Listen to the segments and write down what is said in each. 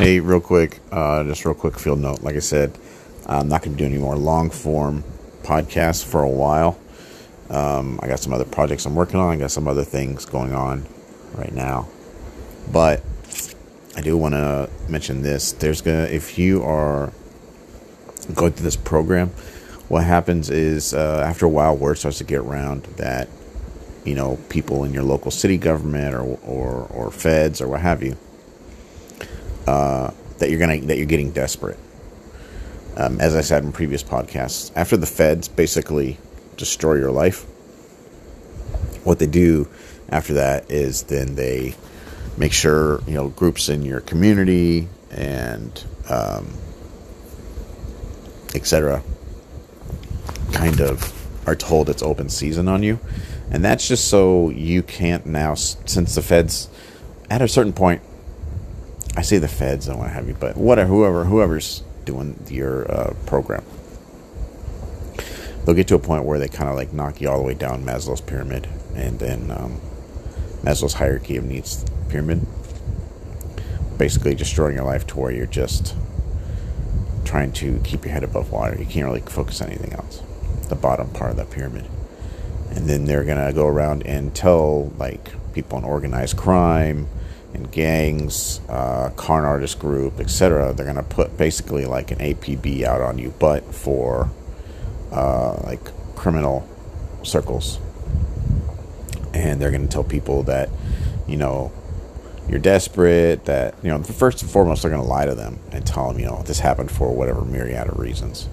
Hey, real quick, uh, just real quick field note. Like I said, I'm not going to do any more long form podcasts for a while. Um, I got some other projects I'm working on. I got some other things going on right now, but I do want to mention this. There's gonna if you are going through this program, what happens is uh, after a while, word starts to get around that you know people in your local city government or or, or feds or what have you uh, that you're gonna that you're getting desperate. Um, as I said in previous podcasts, after the feds basically destroy your life, what they do after that is then they make sure you know groups in your community and um, etc. kind of are told it's open season on you, and that's just so you can't now since the feds at a certain point I say the feds, I want to have you, but whatever, whoever, whoever's doing your uh, program, they'll get to a point where they kind of like knock you all the way down Maslow's pyramid, and then um, Maslow's hierarchy of needs pyramid, basically destroying your life to where you're just trying to keep your head above water. You can't really focus on anything else. The bottom part of that pyramid, and then they're gonna go around and tell like people in organized crime and gangs, uh, artist group, etc. They're gonna put basically like an APB out on you, but for uh, like criminal circles, and they're gonna tell people that you know you're desperate. That you know first and foremost they're gonna lie to them and tell them you know this happened for whatever myriad of reasons,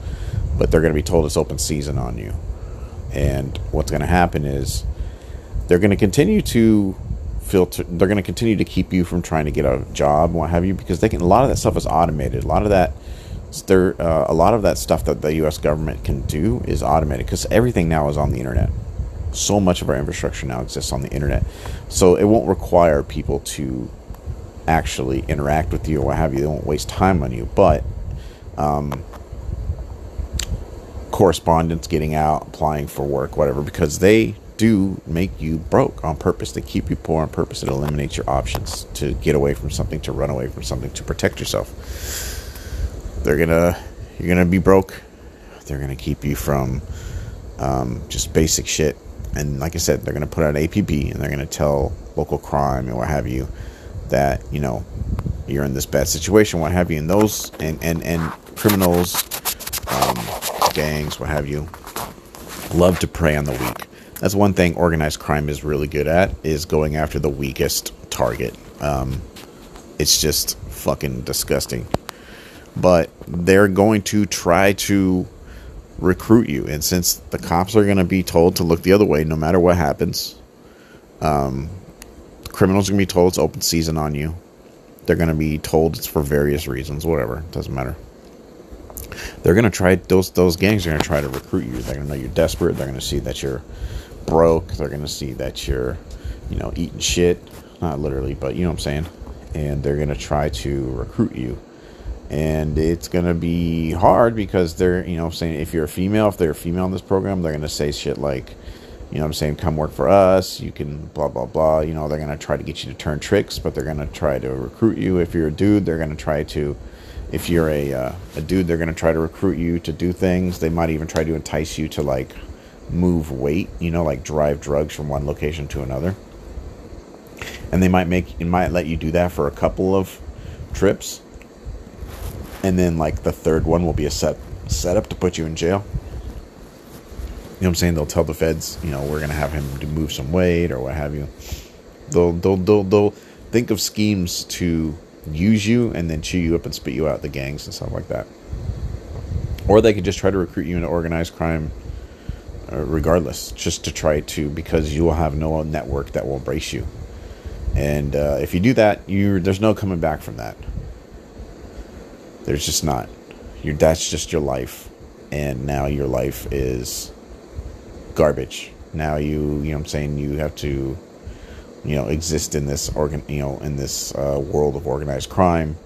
but they're gonna be told it's open season on you, and what's gonna happen is they're gonna continue to filter they're going to continue to keep you from trying to get a job what have you because they can a lot of that stuff is automated. A lot of that there uh, a lot of that stuff that the US government can do is automated because everything now is on the internet. So much of our infrastructure now exists on the internet. So it won't require people to actually interact with you or what have you. They won't waste time on you. But um, correspondence getting out applying for work whatever because they do make you broke on purpose. They keep you poor on purpose. It eliminates your options to get away from something, to run away from something, to protect yourself. They're gonna, you're gonna be broke. They're gonna keep you from um, just basic shit. And like I said, they're gonna put out APB and they're gonna tell local crime and what have you that you know you're in this bad situation, what have you. And those and and and criminals, um, gangs, what have you, love to prey on the weak that's one thing organized crime is really good at is going after the weakest target. Um, it's just fucking disgusting. But they're going to try to recruit you, and since the cops are going to be told to look the other way no matter what happens, um, criminals are going to be told it's open season on you. They're going to be told it's for various reasons, whatever, doesn't matter. They're going to try those those gangs are going to try to recruit you. They're going to know you're desperate. They're going to see that you're broke. They're going to see that you're, you know, eating shit. Not literally, but you know what I'm saying. And they're going to try to recruit you. And it's going to be hard because they're, you know saying, if you're a female, if they're a female in this program, they're going to say shit like, you know I'm saying, come work for us. You can blah, blah, blah. You know, they're going to try to get you to turn tricks, but they're going to try to recruit you. If you're a dude, they're going to try to if you're a uh, a dude, they're gonna try to recruit you to do things. They might even try to entice you to like move weight, you know, like drive drugs from one location to another. And they might make it might let you do that for a couple of trips. And then like the third one will be a set setup to put you in jail. You know what I'm saying? They'll tell the feds, you know, we're gonna have him to move some weight or what have you. They'll they'll they'll, they'll think of schemes to use you and then chew you up and spit you out the gangs and stuff like that. Or they could just try to recruit you into organized crime regardless, just to try to because you will have no network that will embrace you. And uh, if you do that, you there's no coming back from that. There's just not. Your that's just your life, and now your life is garbage. Now you you know I'm saying you have to you know exist in this organ you know in this uh, world of organized crime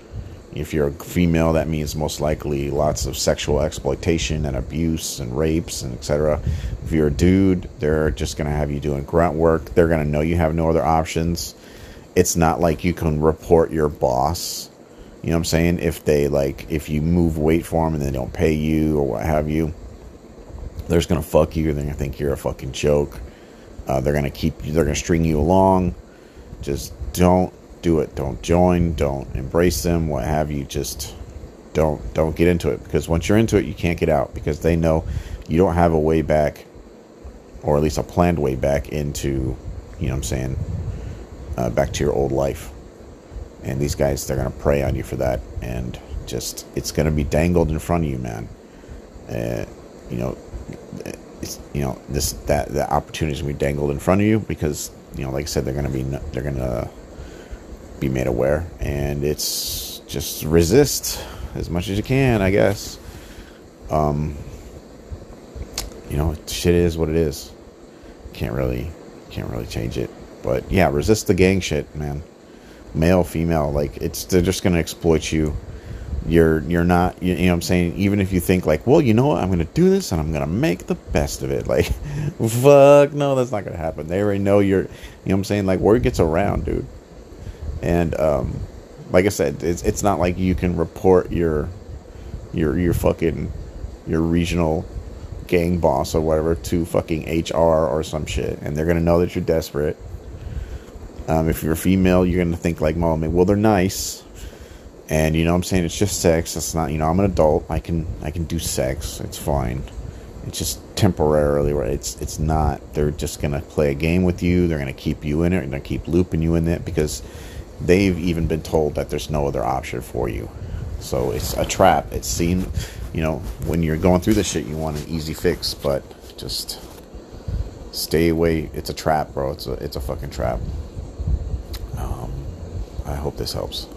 if you're a female, that means most likely lots of sexual exploitation and abuse and rapes and etc. If you're a dude, they're just going to have you doing grunt work. They're going to know you have no other options. It's not like you can report your boss You know what I'm saying? If they like, if you move weight for them and they don't pay you or what have you, they're just gonna fuck you. They're gonna think you're a fucking joke. Uh, they're gonna keep you. They're gonna string you along. Just don't do it. Don't join. Don't embrace them. What have you? Just don't don't get into it because once you're into it, you can't get out because they know you don't have a way back, or at least a planned way back into, you know, what I'm saying, uh, back to your old life. And these guys, they're gonna prey on you for that, and just it's gonna be dangled in front of you, man. Uh, you know, you know this that the opportunity is gonna be dangled in front of you because you know, like I said, they're gonna be they're gonna be made aware, and it's just resist as much as you can, I guess. Um, you know, shit is what it is. Can't really, can't really change it. But yeah, resist the gang shit, man. Male, female, like it's they're just gonna exploit you. You're you're not you, you know what I'm saying. Even if you think like, well, you know what, I'm gonna do this and I'm gonna make the best of it. Like, fuck, no, that's not gonna happen. They already know you're. You know what I'm saying? Like, word gets around, dude. And um, like I said, it's it's not like you can report your your your fucking your regional gang boss or whatever to fucking HR or some shit, and they're gonna know that you're desperate. Um, if you're female, you're gonna think like, "Mom, well, they're nice," and you know, what I'm saying it's just sex. It's not, you know, I'm an adult. I can I can do sex. It's fine. It's just temporarily, right? It's it's not. They're just gonna play a game with you. They're gonna keep you in it. They're gonna keep looping you in it because they've even been told that there's no other option for you. So it's a trap. It's seen, you know, when you're going through this shit, you want an easy fix, but just stay away. It's a trap, bro. It's a it's a fucking trap. Um, I hope this helps.